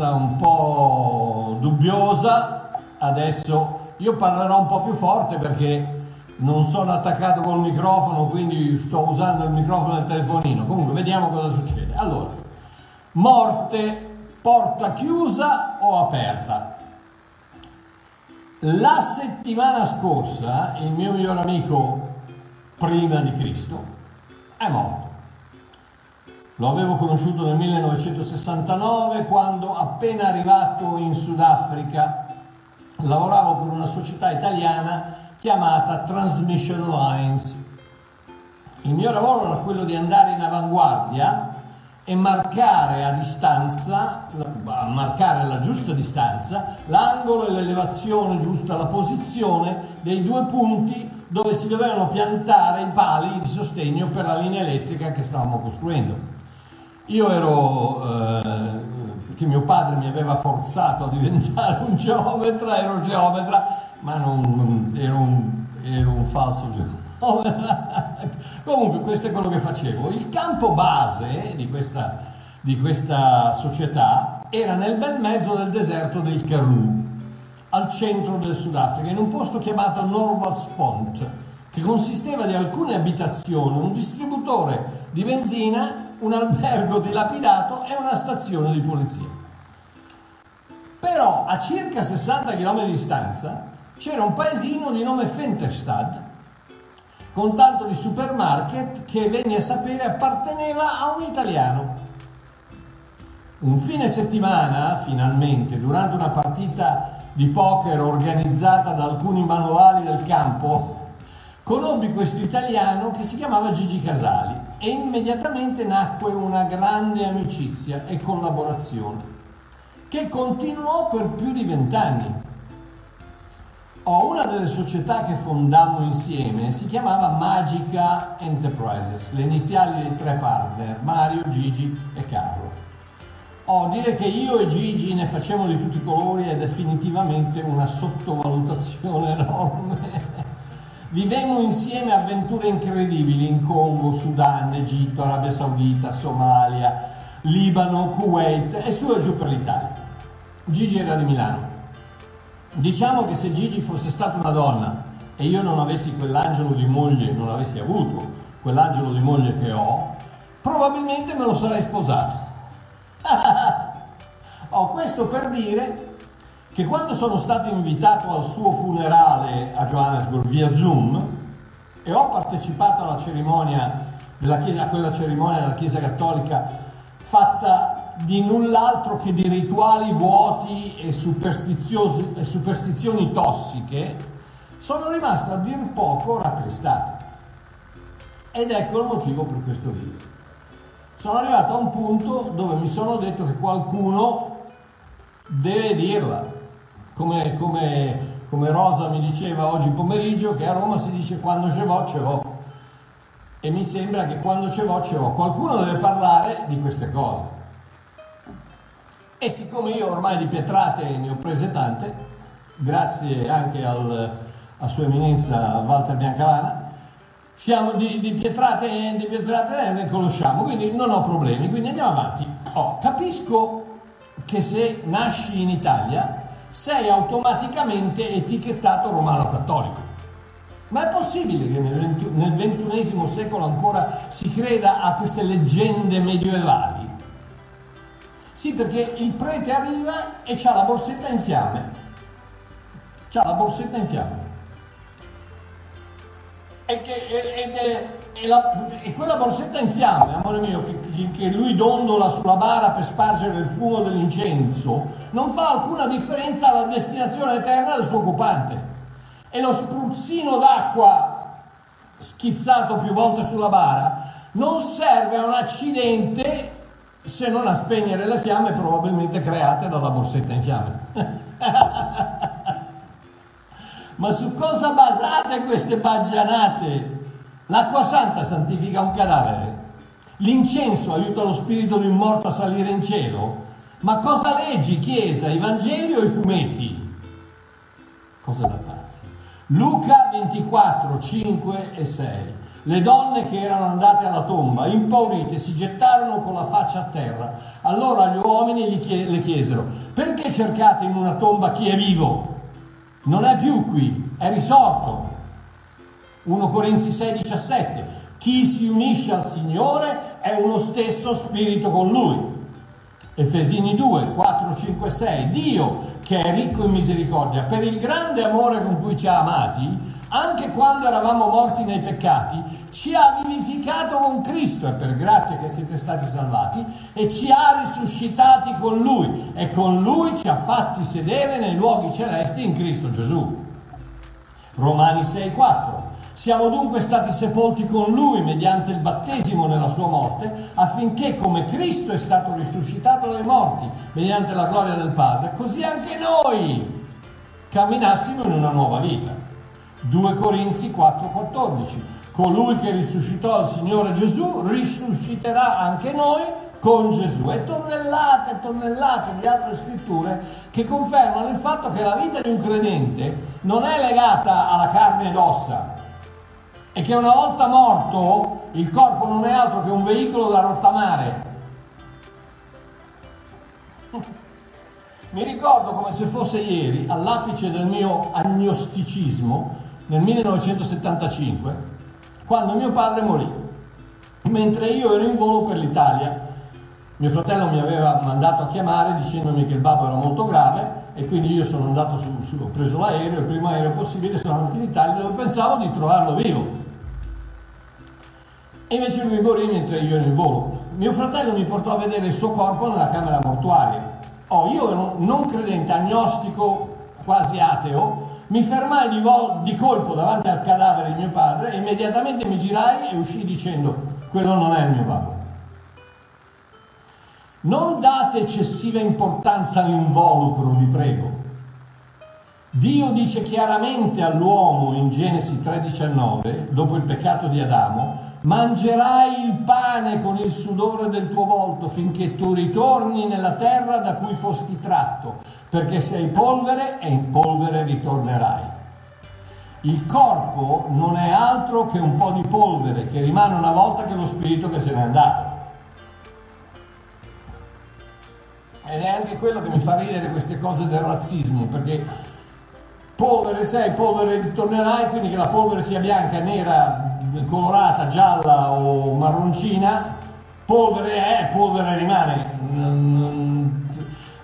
partenza un po' dubbiosa, adesso io parlerò un po' più forte perché non sono attaccato col microfono, quindi sto usando il microfono del telefonino. Comunque, vediamo cosa succede. Allora, morte, porta chiusa o aperta? La settimana scorsa il mio miglior amico prima di Cristo è morto. Lo avevo conosciuto nel 1969 quando appena arrivato in Sudafrica lavoravo per una società italiana chiamata Transmission Lines. Il mio lavoro era quello di andare in avanguardia e marcare a distanza, marcare la giusta distanza, l'angolo e l'elevazione giusta, la posizione dei due punti dove si dovevano piantare i pali di sostegno per la linea elettrica che stavamo costruendo. Io ero, eh, perché mio padre mi aveva forzato a diventare un geometra, ero geometra, ma non, ero, un, ero un falso geometra. Comunque questo è quello che facevo. Il campo base di questa, di questa società era nel bel mezzo del deserto del Karoo, al centro del Sudafrica, in un posto chiamato Norvalspont, che consisteva di alcune abitazioni, un distributore di benzina, un albergo dilapidato e una stazione di polizia. Però a circa 60 km di distanza c'era un paesino di nome Fenterstad con tanto di supermarket che venne a sapere apparteneva a un italiano. Un fine settimana, finalmente, durante una partita di poker organizzata da alcuni manuali del campo, conobbi questo italiano che si chiamava Gigi Casali e immediatamente nacque una grande amicizia e collaborazione che continuò per più di vent'anni. Ho una delle società che fondammo insieme, si chiamava Magica Enterprises, le iniziali dei tre partner, Mario, Gigi e Carlo. Ho dire che io e Gigi ne facciamo di tutti i colori è definitivamente una sottovalutazione enorme. Vivemmo insieme avventure incredibili in Congo, Sudan, Egitto, Arabia Saudita, Somalia, Libano, Kuwait e su e giù per l'Italia. Gigi era di Milano. Diciamo che se Gigi fosse stata una donna e io non avessi quell'angelo di moglie, non avessi avuto quell'angelo di moglie che ho, probabilmente me lo sarei sposato. Ho questo per dire che quando sono stato invitato al suo funerale a Johannesburg via Zoom e ho partecipato alla cerimonia della chiesa, a quella cerimonia della Chiesa Cattolica fatta di null'altro che di rituali vuoti e, e superstizioni tossiche, sono rimasto a dir poco rattristato. Ed ecco il motivo per questo video sono arrivato a un punto dove mi sono detto che qualcuno deve dirla, come, come, come Rosa mi diceva oggi pomeriggio che a Roma si dice quando ce l'ho ce l'ho e mi sembra che quando ce l'ho ce l'ho, qualcuno deve parlare di queste cose. E siccome io ormai di pietrate ne ho prese tante, grazie anche al, a Sua Eminenza Walter Biancalana, siamo di, di pietrate, di pietrate ne conosciamo, quindi non ho problemi, quindi andiamo avanti. Oh, capisco che se nasci in Italia sei automaticamente etichettato romano cattolico. Ma è possibile che nel ventunesimo secolo ancora si creda a queste leggende medievali? Sì, perché il prete arriva e ha la borsetta in fiamme. C'ha la borsetta in fiamme e, che, e, la, e, quella borsetta in fiamme, amore mio, che, che, lui dondola sulla bara per spargere il fumo dell'incenso, non fa alcuna differenza alla destinazione eterna del suo occupante. E lo spruzzino d'acqua schizzato più volte sulla bara non serve a un accidente se non a spegnere le fiamme probabilmente create dalla borsetta in fiamme. Ma su cosa basate queste baggianate? L'acqua santa santifica un cadavere. L'incenso aiuta lo spirito di un morto a salire in cielo. Ma cosa leggi, Chiesa, i Vangeli o i fumetti? Cosa da pazzi. Luca 24, 5 e 6. Le donne che erano andate alla tomba, impaurite, si gettarono con la faccia a terra. Allora gli uomini le chiesero, perché cercate in una tomba chi è vivo? Non è più qui, è risorto. 1 Corinzi 6, 17. Chi si unisce al Signore è uno stesso spirito con Lui. Efesini 2, 4, 5, 6. Dio, che è ricco in misericordia, per il grande amore con cui ci ha amati, anche quando eravamo morti nei peccati, ci ha vivificato con Cristo e per grazia che siete stati salvati e ci ha risuscitati con Lui e con Lui ci ha fatti sedere nei luoghi celesti in Cristo Gesù. Romani 6, 4. Siamo dunque stati sepolti con Lui mediante il battesimo nella sua morte, affinché come Cristo è stato risuscitato dai morti mediante la gloria del Padre, così anche noi camminassimo in una nuova vita. 2 Corinzi 4:14. Colui che risuscitò il Signore Gesù risusciterà anche noi con Gesù. E tonnellate e tonnellate di altre scritture che confermano il fatto che la vita di un credente non è legata alla carne ed ossa e che una volta morto il corpo non è altro che un veicolo da rottamare. Mi ricordo come se fosse ieri, all'apice del mio agnosticismo, nel 1975, quando mio padre morì, mentre io ero in volo per l'Italia. Mio fratello mi aveva mandato a chiamare dicendomi che il babbo era molto grave e quindi io sono andato su, su ho preso l'aereo, il primo aereo possibile, sono andato in Italia dove pensavo di trovarlo vivo. E invece lui morì mentre io ero in volo. Mio fratello mi portò a vedere il suo corpo nella camera mortuaria. Oh, io non credente, agnostico, quasi ateo, mi fermai di, vol- di colpo davanti al cadavere di mio padre e immediatamente mi girai e uscì dicendo, quello non è il mio babbo. Non date eccessiva importanza all'involucro, vi prego. Dio dice chiaramente all'uomo in Genesi 3:19, dopo il peccato di Adamo, mangerai il pane con il sudore del tuo volto finché tu ritorni nella terra da cui fosti tratto perché sei polvere e in polvere ritornerai. Il corpo non è altro che un po' di polvere che rimane una volta che lo spirito che se n'è andato. Ed è anche quello che mi fa ridere queste cose del razzismo, perché polvere sei, polvere ritornerai, quindi che la polvere sia bianca, nera, colorata, gialla o marroncina, polvere è, polvere rimane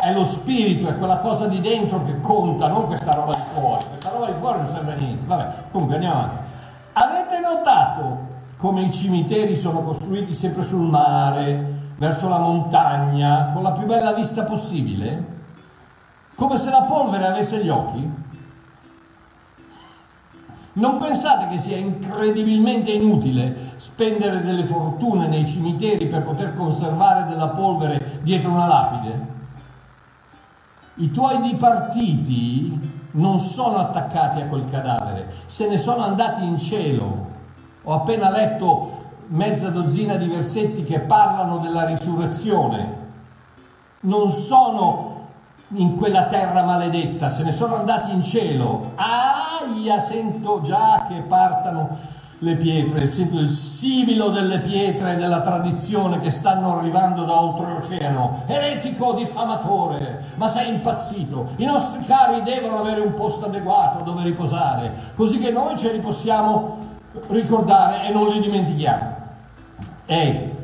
è lo spirito, è quella cosa di dentro che conta, non questa roba di fuori. Questa roba di fuori non serve a niente. Vabbè, comunque andiamo avanti. Avete notato come i cimiteri sono costruiti sempre sul mare, verso la montagna, con la più bella vista possibile? Come se la polvere avesse gli occhi? Non pensate che sia incredibilmente inutile spendere delle fortune nei cimiteri per poter conservare della polvere dietro una lapide? I tuoi dipartiti non sono attaccati a quel cadavere, se ne sono andati in cielo. Ho appena letto mezza dozzina di versetti che parlano della risurrezione. Non sono in quella terra maledetta, se ne sono andati in cielo. Aia, sento già che partano le pietre, sento il sibilo delle pietre della tradizione che stanno arrivando da oltreoceano. Eretico diffamatore, ma sei impazzito. I nostri cari devono avere un posto adeguato dove riposare, così che noi ce li possiamo ricordare e non li dimentichiamo. Ehi,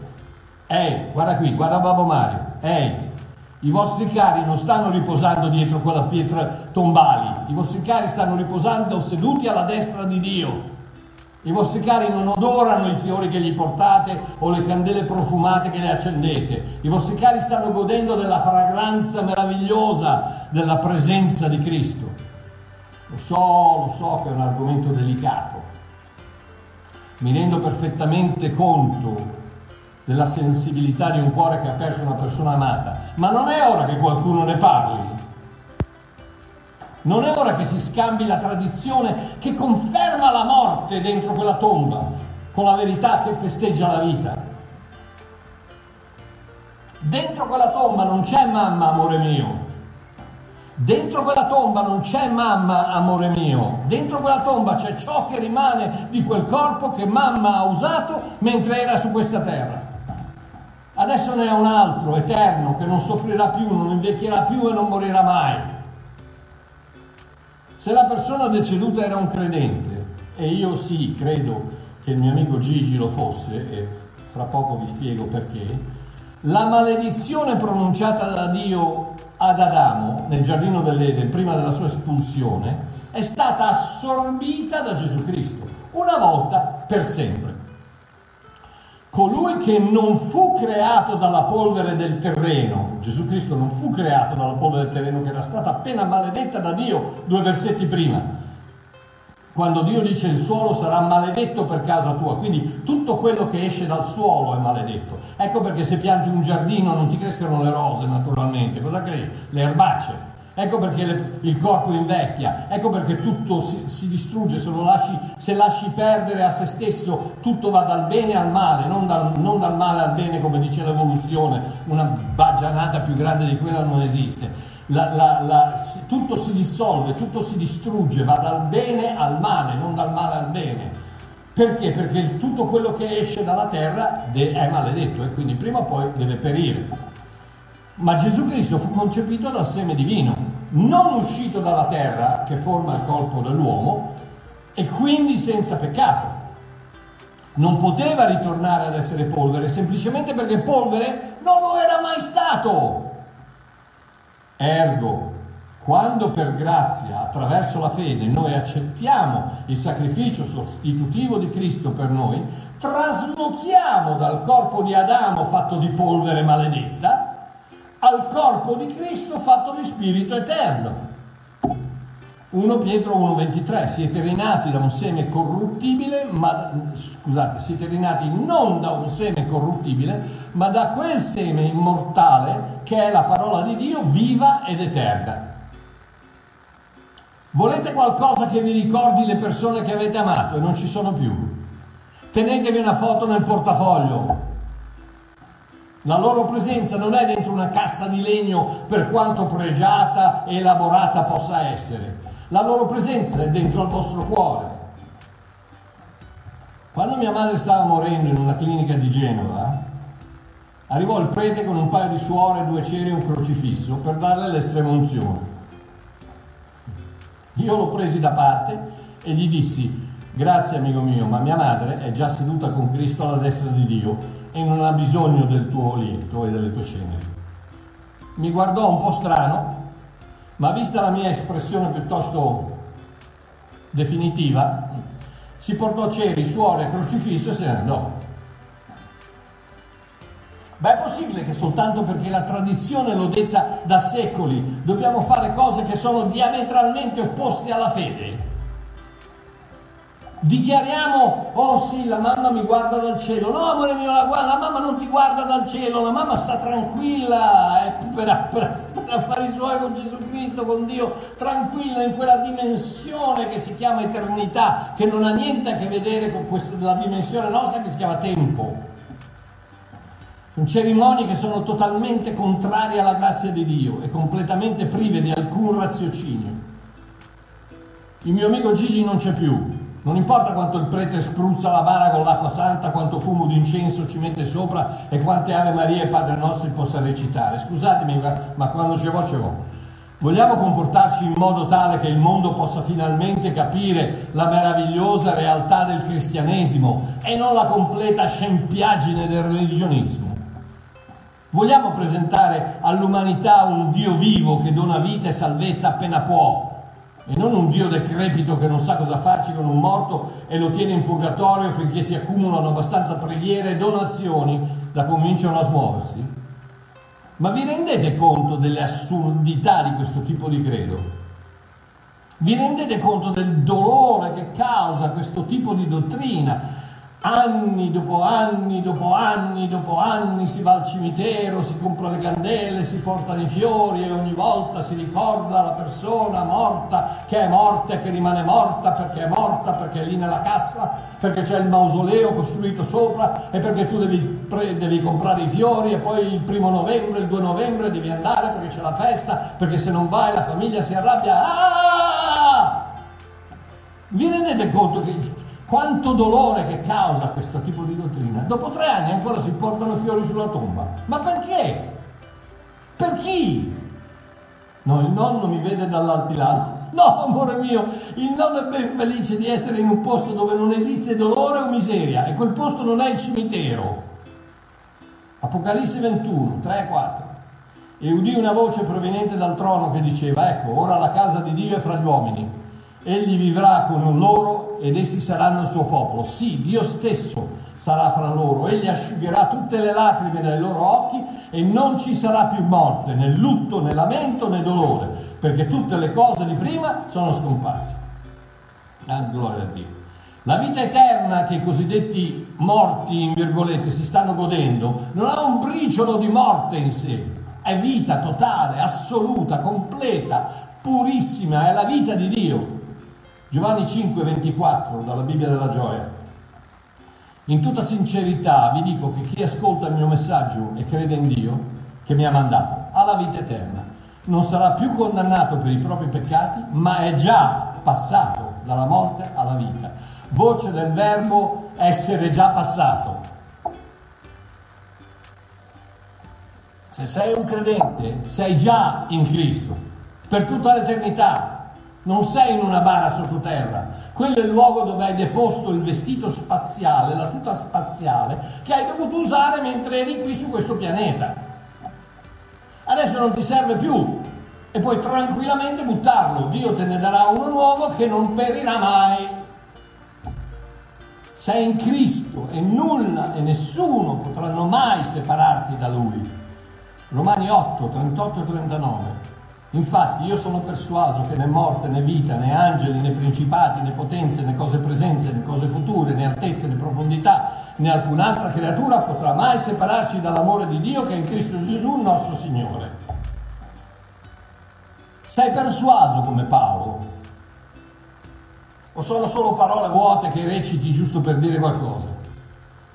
ehi, guarda qui, guarda Babbo Mario, ehi. I vostri cari non stanno riposando dietro quella pietra tombali, i vostri cari stanno riposando seduti alla destra di Dio. I vostri cari non odorano i fiori che gli portate o le candele profumate che le accendete. I vostri cari stanno godendo della fragranza meravigliosa della presenza di Cristo. Lo so, lo so che è un argomento delicato. Mi rendo perfettamente conto della sensibilità di un cuore che ha perso una persona amata, ma non è ora che qualcuno ne parli. Non è ora che si scambi la tradizione che conferma la morte dentro quella tomba con la verità che festeggia la vita. Dentro quella tomba non c'è mamma, amore mio. Dentro quella tomba non c'è mamma, amore mio, dentro quella tomba c'è ciò che rimane di quel corpo che mamma ha usato mentre era su questa terra. Adesso ne è un altro, eterno, che non soffrirà più, non invecchierà più e non morirà mai. Se la persona deceduta era un credente, e io sì, credo che il mio amico Gigi lo fosse, e fra poco vi spiego perché, la maledizione pronunciata da Dio ad Adamo nel giardino dell'Eden prima della sua espulsione è stata assorbita da Gesù Cristo, una volta per sempre. Colui che non fu creato dalla polvere del terreno, Gesù Cristo non fu creato dalla polvere del terreno che era stata appena maledetta da Dio due versetti prima, quando Dio dice il suolo sarà maledetto per casa tua, quindi tutto quello che esce dal suolo è maledetto. Ecco perché se pianti un giardino non ti crescono le rose naturalmente, cosa cresce? Le erbacee. Ecco perché le, il corpo invecchia, ecco perché tutto si, si distrugge, se, lasci, se, lasci, perdere a se stesso tutto va dal bene al male, non dal, non dal male al bene come dice l'evoluzione, una bagianata più grande di quella non esiste la, la, la, tutto si dissolve, tutto si distrugge, va dal bene al male, non dal male al bene. Perché? Perché tutto quello che esce dalla terra è maledetto e quindi prima o poi deve perire. Ma Gesù Cristo fu concepito dal seme divino, non uscito dalla terra che forma il corpo dell'uomo e quindi senza peccato. Non poteva ritornare ad essere polvere semplicemente perché polvere non lo era mai stato. Ergo, quando per grazia, attraverso la fede, noi accettiamo il sacrificio sostitutivo di Cristo per noi, traslochiamo dal corpo di Adamo fatto di polvere maledetta al corpo di Cristo fatto di spirito eterno. 1 Pietro 1,23 siete rinati da un seme corruttibile, ma scusate, siete rinati non da un seme corruttibile, ma da quel seme immortale che è la parola di Dio viva ed eterna. Volete qualcosa che vi ricordi le persone che avete amato e non ci sono più? Tenetevi una foto nel portafoglio. La loro presenza non è dentro una cassa di legno per quanto pregiata e elaborata possa essere la loro presenza è dentro al vostro cuore. Quando mia madre stava morendo in una clinica di Genova, arrivò il prete con un paio di suore, due ceri e un crocifisso per darle l'estrema unzione. Io l'ho presi da parte e gli dissi, grazie amico mio, ma mia madre è già seduta con Cristo alla destra di Dio e non ha bisogno del tuo lietto e delle tue ceneri. Mi guardò un po' strano ma vista la mia espressione piuttosto definitiva, si portò ceri, suore, crocifisso e se ne andò. Beh, è possibile che soltanto perché la tradizione lo detta da secoli dobbiamo fare cose che sono diametralmente opposte alla fede? Dichiariamo, oh sì, la mamma mi guarda dal cielo. No, amore mio, la, la mamma non ti guarda dal cielo, la mamma sta tranquilla è per, per, per affari suoi con Gesù Cristo, con Dio, tranquilla in quella dimensione che si chiama eternità, che non ha niente a che vedere con questa, la dimensione nostra che si chiama tempo. Cerimonie che sono totalmente contrarie alla grazia di Dio e completamente prive di alcun raziocinio. Il mio amico Gigi non c'è più, non importa quanto il prete spruzza la bara con l'acqua santa, quanto fumo d'incenso ci mette sopra e quante Ave Maria e Padre Nostri possa recitare. Scusatemi, ma quando ce vo, ce vo. Vogliamo comportarci in modo tale che il mondo possa finalmente capire la meravigliosa realtà del cristianesimo e non la completa scempiaggine del religionismo. Vogliamo presentare all'umanità un Dio vivo che dona vita e salvezza appena può e non un Dio decrepito che non sa cosa farci con un morto e lo tiene in purgatorio finché si accumulano abbastanza preghiere e donazioni da convincerlo a smuoversi? Ma vi rendete conto delle assurdità di questo tipo di credo? Vi rendete conto del dolore che causa questo tipo di dottrina? Anni dopo anni, dopo anni, dopo anni si va al cimitero, si compra le candele, si portano i fiori e ogni volta si ricorda la persona morta che è morta e che rimane morta perché è morta, perché è lì nella cassa, perché c'è il mausoleo costruito sopra e perché tu devi, pre- devi comprare i fiori e poi il primo novembre, il 2 novembre devi andare perché c'è la festa, perché se non vai la famiglia si arrabbia. Ah! Vi rendete conto che quanto dolore che causa questo tipo di dottrina. Dopo tre anni ancora si portano fiori sulla tomba. Ma perché? Per chi? No, il nonno mi vede dall'altilano. No, amore mio, il nonno è ben felice di essere in un posto dove non esiste dolore o miseria e quel posto non è il cimitero. Apocalisse 21, 3 e 4. E udì una voce proveniente dal trono che diceva, ecco, ora la casa di Dio è fra gli uomini Egli vivrà con loro ed essi saranno il suo popolo. Sì, Dio stesso sarà fra loro. Egli asciugherà tutte le lacrime dai loro occhi e non ci sarà più morte, né lutto, né lamento, né dolore, perché tutte le cose di prima sono scomparse. Ah, gloria a Dio. La vita eterna che i cosiddetti morti, in virgolette, si stanno godendo, non ha un briciolo di morte in sé. È vita totale, assoluta, completa, purissima, è la vita di Dio. Giovanni 5, 24 dalla Bibbia della gioia. In tutta sincerità vi dico che chi ascolta il mio messaggio e crede in Dio, che mi ha mandato, ha la vita eterna. Non sarà più condannato per i propri peccati, ma è già passato dalla morte alla vita. Voce del verbo essere già passato. Se sei un credente, sei già in Cristo per tutta l'eternità non sei in una bara sottoterra. Quello è il luogo dove hai deposto il vestito spaziale, la tuta spaziale, che hai dovuto usare mentre eri qui su questo pianeta. Adesso non ti serve più e puoi tranquillamente buttarlo. Dio te ne darà uno nuovo che non perirà mai. Sei in Cristo e nulla e nessuno potranno mai separarti da Lui. Romani 8, 38 e 39. Infatti io sono persuaso che né morte, né vita, né angeli, né principati, né potenze, né cose presenze, né cose future, né altezze, né profondità, né alcun'altra creatura potrà mai separarci dall'amore di Dio che è in Cristo Gesù nostro Signore. Sei persuaso come Paolo? O sono solo parole vuote che reciti giusto per dire qualcosa?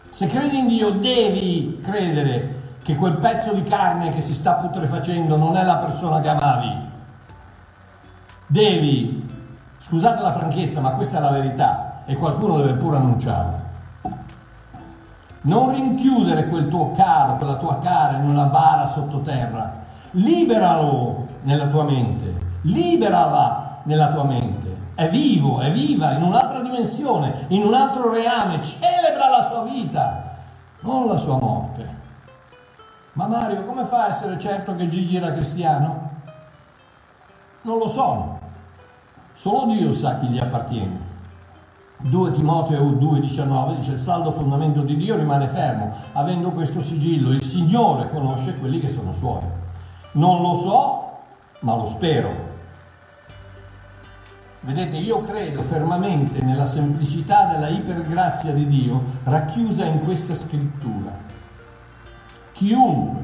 Se credi in Dio devi credere che quel pezzo di carne che si sta putrefacendo non è la persona che amavi. Devi, scusate la franchezza, ma questa è la verità e qualcuno deve pure annunciarla. Non rinchiudere quel tuo caro, quella tua cara in una bara sottoterra. Liberalo nella tua mente, liberala nella tua mente. È vivo, è viva, in un'altra dimensione, in un altro reame, celebra la sua vita, non la sua morte. Ma Mario, come fa a essere certo che Gigi era cristiano? Non lo so. Solo Dio sa chi gli appartiene. 2 Timoteo 2,19 dice il saldo fondamento di Dio rimane fermo, avendo questo sigillo, il Signore conosce quelli che sono suoi. Non lo so, ma lo spero. Vedete, io credo fermamente nella semplicità della ipergrazia di Dio racchiusa in questa scrittura. Chiunque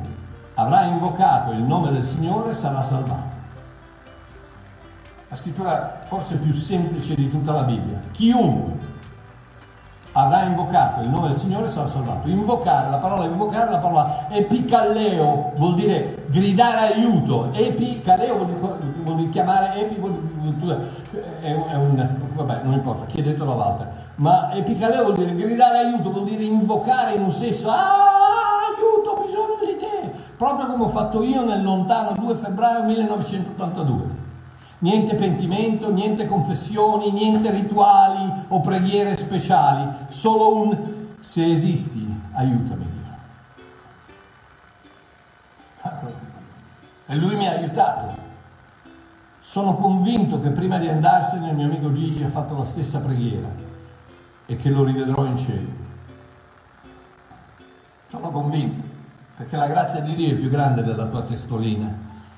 avrà invocato il nome del Signore sarà salvato. La scrittura forse più semplice di tutta la Bibbia. Chiunque avrà invocato il nome del Signore sarà salvato. Invocare, la parola invocare la parola epicalleo, vuol dire gridare aiuto. Epicalleo vuol dire, vuol dire chiamare, epi vuol dire, è un, è un, vabbè, non importa, chiedetelo a Walter. Ma epicalleo vuol dire gridare aiuto, vuol dire invocare in un senso, ah, proprio come ho fatto io nel lontano 2 febbraio 1982. Niente pentimento, niente confessioni, niente rituali o preghiere speciali, solo un se esisti, aiutami Dio. E lui mi ha aiutato. Sono convinto che prima di andarsene il mio amico Gigi ha fatto la stessa preghiera e che lo rivedrò in cielo. Sono convinto, perché la grazia di Dio è più grande della tua testolina,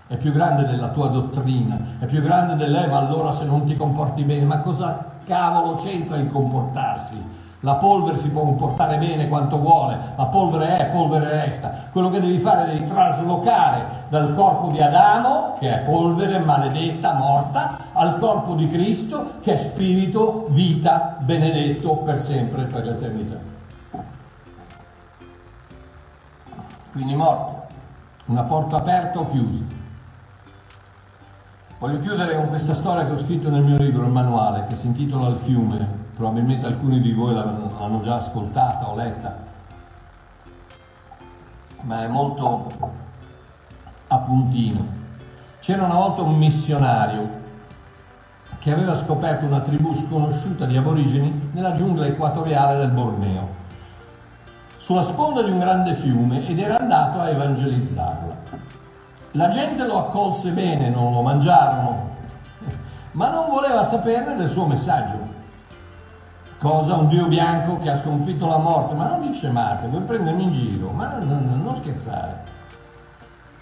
è più grande della tua dottrina, è più grande dell'è, ma allora se non ti comporti bene, ma cosa cavolo c'entra il comportarsi? La polvere si può comportare bene quanto vuole, ma polvere è, polvere resta. Quello che devi fare devi traslocare dal corpo di Adamo, che è polvere maledetta, morta, al corpo di Cristo, che è spirito, vita, benedetto per sempre, per l'eternità. Quindi morto, una porta aperta o chiusa. Voglio chiudere con questa storia che ho scritto nel mio libro, il manuale, che si intitola Il fiume, probabilmente alcuni di voi l'hanno già ascoltata o letta, ma è molto a puntino. C'era una volta un missionario che aveva scoperto una tribù sconosciuta di aborigeni nella giungla equatoriale del Borneo, sulla sponda di un grande fiume ed era andato a evangelizzarla. La gente lo accolse bene, non lo mangiarono, ma non voleva saperne del suo messaggio. Cosa? Un Dio bianco che ha sconfitto la morte? Ma non vi scemate, vuoi prendermi in giro? Ma non, non, non scherzare.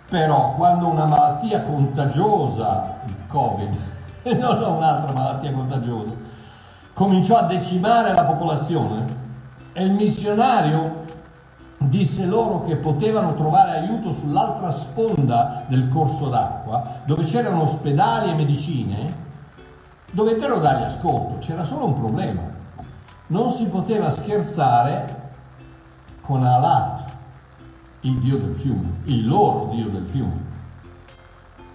Però quando una malattia contagiosa, il Covid, e non un'altra malattia contagiosa, cominciò a decimare la popolazione e il missionario disse loro che potevano trovare aiuto sull'altra sponda del corso d'acqua, dove c'erano ospedali e medicine, dovettero dargli ascolto, c'era solo un problema non si poteva scherzare con Alat, il dio del fiume, il loro dio del fiume.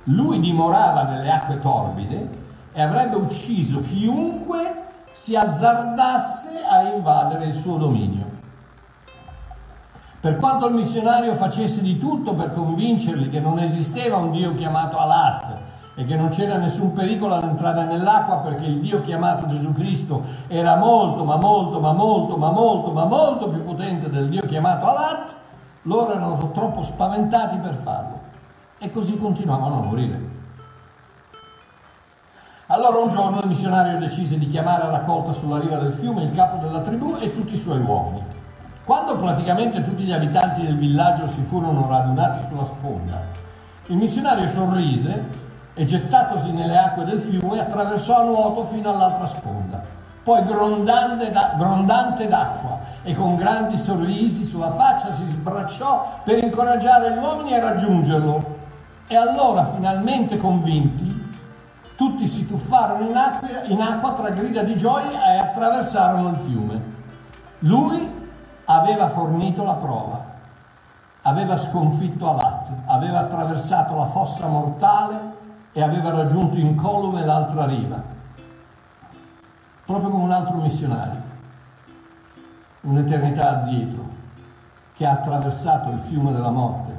Lui dimorava nelle acque torbide e avrebbe ucciso chiunque si azzardasse a invadere il suo dominio. Per quanto il missionario facesse di tutto per convincerli che non esisteva un Dio chiamato Alat e che non c'era nessun pericolo ad entrare nell'acqua perché il Dio chiamato Gesù Cristo era molto, ma molto, ma molto, ma molto, ma molto più potente del Dio chiamato Alat, loro erano troppo spaventati per farlo e così continuavano a morire. Allora un giorno il missionario decise di chiamare a raccolta sulla riva del fiume il capo della tribù e tutti i suoi uomini. Quando praticamente tutti gli abitanti del villaggio si furono radunati sulla sponda, il missionario sorrise e gettatosi nelle acque del fiume attraversò a nuoto fino all'altra sponda. Poi grondante, da, grondante d'acqua e con grandi sorrisi sulla faccia si sbracciò per incoraggiare gli uomini a raggiungerlo. E allora, finalmente convinti, tutti si tuffarono in acqua, in acqua tra grida di gioia e attraversarono il fiume. Lui aveva fornito la prova, aveva sconfitto Alat, aveva attraversato la fossa mortale e aveva raggiunto incolume l'altra riva, proprio come un altro missionario, un'eternità addietro, che ha attraversato il fiume della morte.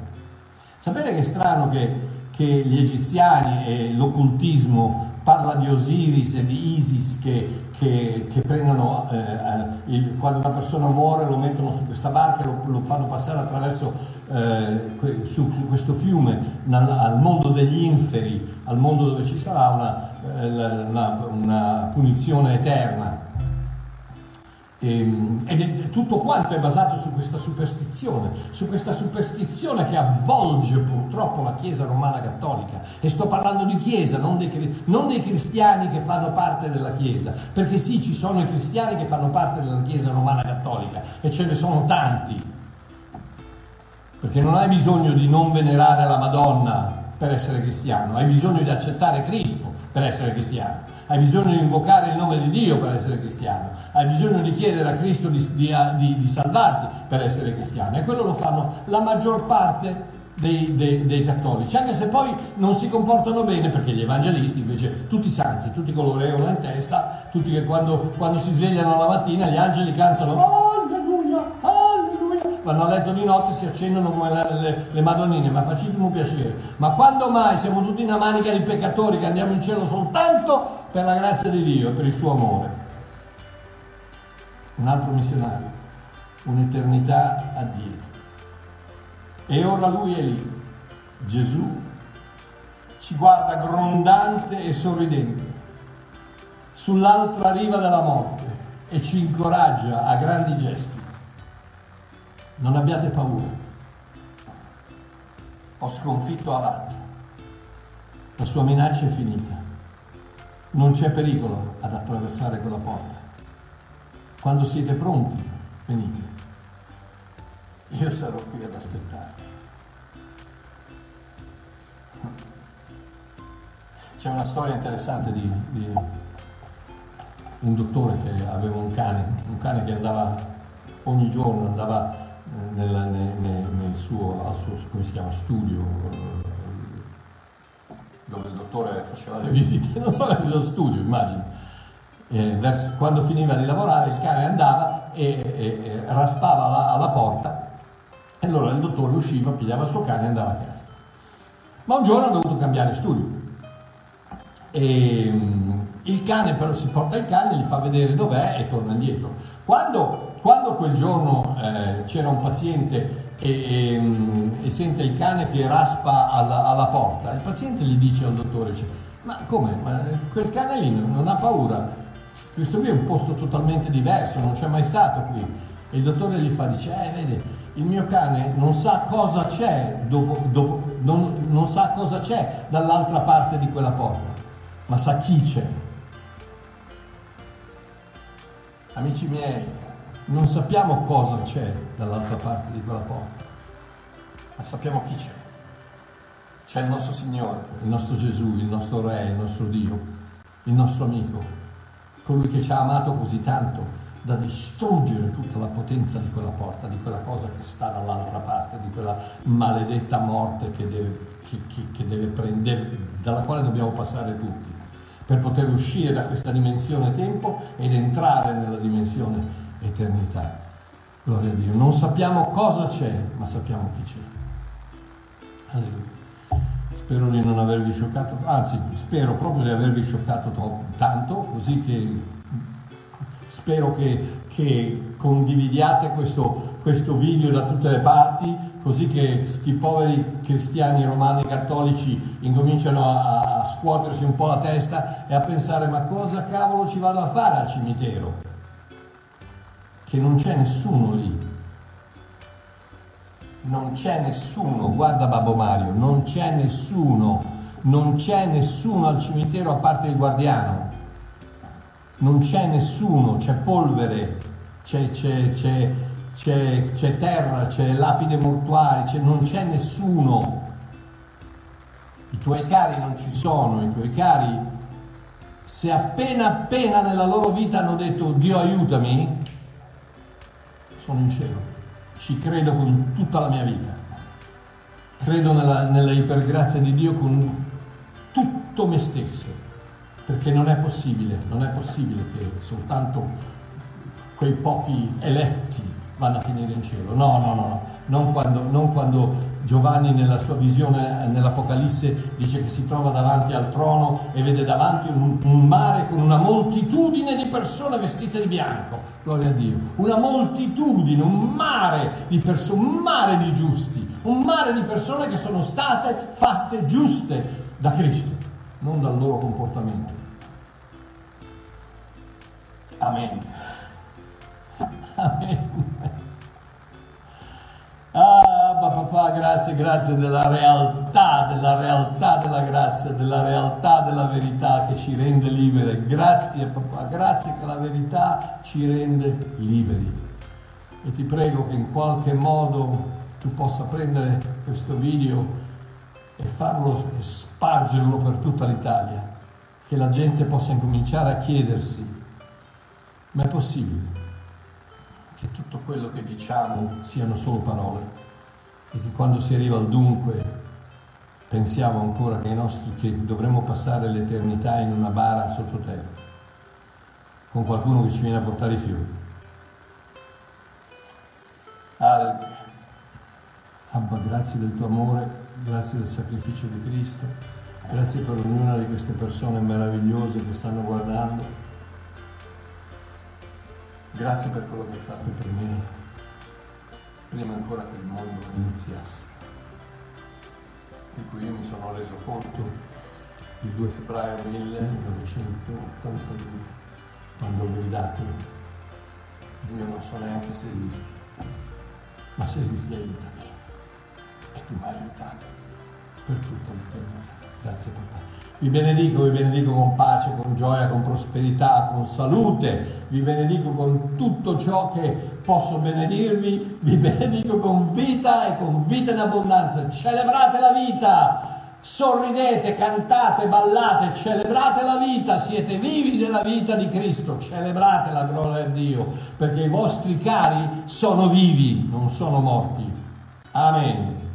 Sapete che è strano che, che gli egiziani e l'occultismo parla di Osiris e di Isis che, che, che prendono, eh, il, quando una persona muore lo mettono su questa barca e lo, lo fanno passare attraverso eh, su, su, questo fiume al mondo degli inferi, al mondo dove ci sarà una, eh, una, una punizione eterna. Ehm, ed è, tutto quanto è basato su questa superstizione, su questa superstizione che avvolge purtroppo la Chiesa romana cattolica. E sto parlando di Chiesa, non dei, non dei cristiani che fanno parte della Chiesa, perché sì, ci sono i cristiani che fanno parte della Chiesa romana cattolica e ce ne sono tanti, perché non hai bisogno di non venerare la Madonna per essere cristiano, hai bisogno di accettare Cristo per essere cristiano, hai bisogno di invocare il nome di Dio per essere cristiano, hai bisogno di chiedere a Cristo di, di, di, di salvarti per essere cristiano. E quello lo fanno la maggior parte dei, dei, dei, cattolici, anche se poi non si comportano bene perché gli evangelisti invece, tutti santi, tutti coloreano in testa, tutti che quando, quando si svegliano la mattina gli angeli cantano alleluia, alleluia vanno a letto di notte si accendono come le, le, le madonnine, ma facciamo piacere. Ma quando mai siamo tutti una manica di peccatori che andiamo in cielo soltanto per la grazia di Dio e per il suo amore? Un altro missionario, un'eternità addietro. E ora lui è lì, Gesù ci guarda grondante e sorridente sull'altra riva della morte e ci incoraggia a grandi gesti. Non abbiate paura. Ho sconfitto Alat. La sua minaccia è finita. Non c'è pericolo ad attraversare quella porta. quando siete pronti, venite. Io sarò qui ad aspettarvi. C'è una storia interessante di, di un dottore che aveva un cane, un cane che andava ogni giorno, andava eh, nel, nel, nel suo, suo chiama, studio, eh, dottore faceva le visite, non so, nel suo studio, immagino. Eh, verso, quando finiva di lavorare il cane andava e, e, e raspava la, alla porta e allora il dottore usciva, pigliava il suo cane e andava a casa. Ma un giorno ha dovuto cambiare studio. E, um, il cane però si porta il cane, gli fa vedere dov'è e torna indietro. Quando, quando quel giorno eh, c'era un paziente e, e, um, e, sente il cane che raspa alla, alla, porta, il paziente gli dice al dottore, cioè, ma come? Ma quel cane lì non ha paura? Questo qui è un posto totalmente diverso, non c'è mai stato qui. E il dottore gli fa, dice, eh, vede, il mio cane non sa cosa c'è, dopo, dopo, non, non sa cosa c'è dall'altra parte di quella porta, ma sa chi c'è. Amici miei, non sappiamo cosa c'è dall'altra parte di quella porta, ma sappiamo chi c'è. C'è il nostro Signore, il nostro Gesù, il nostro Re, il nostro Dio, il nostro amico, colui che ci ha amato così tanto da distruggere tutta la potenza di quella porta, di quella cosa che sta dall'altra parte, di quella maledetta morte che deve, che, che, che deve prendere, dalla quale dobbiamo passare tutti, per poter uscire da questa dimensione tempo ed entrare nella dimensione eternità. Gloria a Dio. Non sappiamo cosa c'è, ma sappiamo chi c'è. Alleluia. Spero di non avervi scioccato, anzi spero proprio di avervi scioccato troppo, tanto, così che spero che, che condividiate questo, questo, video da tutte le parti, così che questi poveri cristiani romani cattolici incominciano a, a scuotersi un po' la testa e a pensare ma cosa cavolo ci vado a fare al cimitero? Che non c'è nessuno lì. Non c'è nessuno, guarda Babbo Mario, non c'è nessuno, non c'è nessuno al cimitero a parte il guardiano. Non c'è nessuno, c'è polvere, c'è, c'è, c'è, c'è terra, c'è lapide mortuarie, non c'è nessuno. I tuoi cari non ci sono, i tuoi cari, se appena appena nella loro vita hanno detto Dio aiutami, sono in cielo. Ci credo con tutta la mia vita. Credo nella, nella ipergrazia di Dio con tutto me stesso perché non è possibile, non è possibile che soltanto quei pochi eletti vanno a finire in cielo. No, no, no, non quando, non quando Giovanni nella sua visione nell'Apocalisse dice che si trova davanti al trono e vede davanti un, un, mare con una moltitudine di persone vestite di bianco. Gloria a Dio. Una moltitudine, un mare di persone, un mare di giusti, un mare di persone che sono state fatte giuste da Cristo, non dal loro comportamento. Amen. Amen. Ah, papà, grazie, grazie della realtà, della realtà della grazia, della realtà della verità che ci rende liberi. Grazie, papà, grazie che la verità ci rende liberi. E ti prego che in qualche modo tu possa prendere questo video e farlo e spargerlo per tutta l'Italia, che la gente possa incominciare a chiedersi ma è possibile che tutto quello che diciamo siano solo parole e che quando si arriva al dunque pensiamo ancora che, nostri, che dovremmo passare l'eternità in una bara sottoterra con qualcuno che ci viene a portare i fiori. Alleluia. Abba, grazie del tuo amore, grazie del sacrificio di Cristo, grazie per ognuna di queste persone meravigliose che stanno guardando Grazie per quello che hai fatto per me, prima ancora che il mondo iniziasse, di cui io mi sono reso conto il 2 febbraio 1982, quando ho gridato, Dio non so neanche se esisti, ma se esisti aiutami. E tu mi hai aiutato per tutta l'eternità. Grazie papà. Vi benedico, vi benedico con pace, con gioia, con prosperità, con salute, vi benedico con tutto ciò che posso benedirvi, vi benedico con vita e con vita in abbondanza. Celebrate la vita, sorridete, cantate, ballate, celebrate la vita, siete vivi della vita di Cristo, celebrate la gloria di Dio, perché i vostri cari sono vivi, non sono morti. Amen.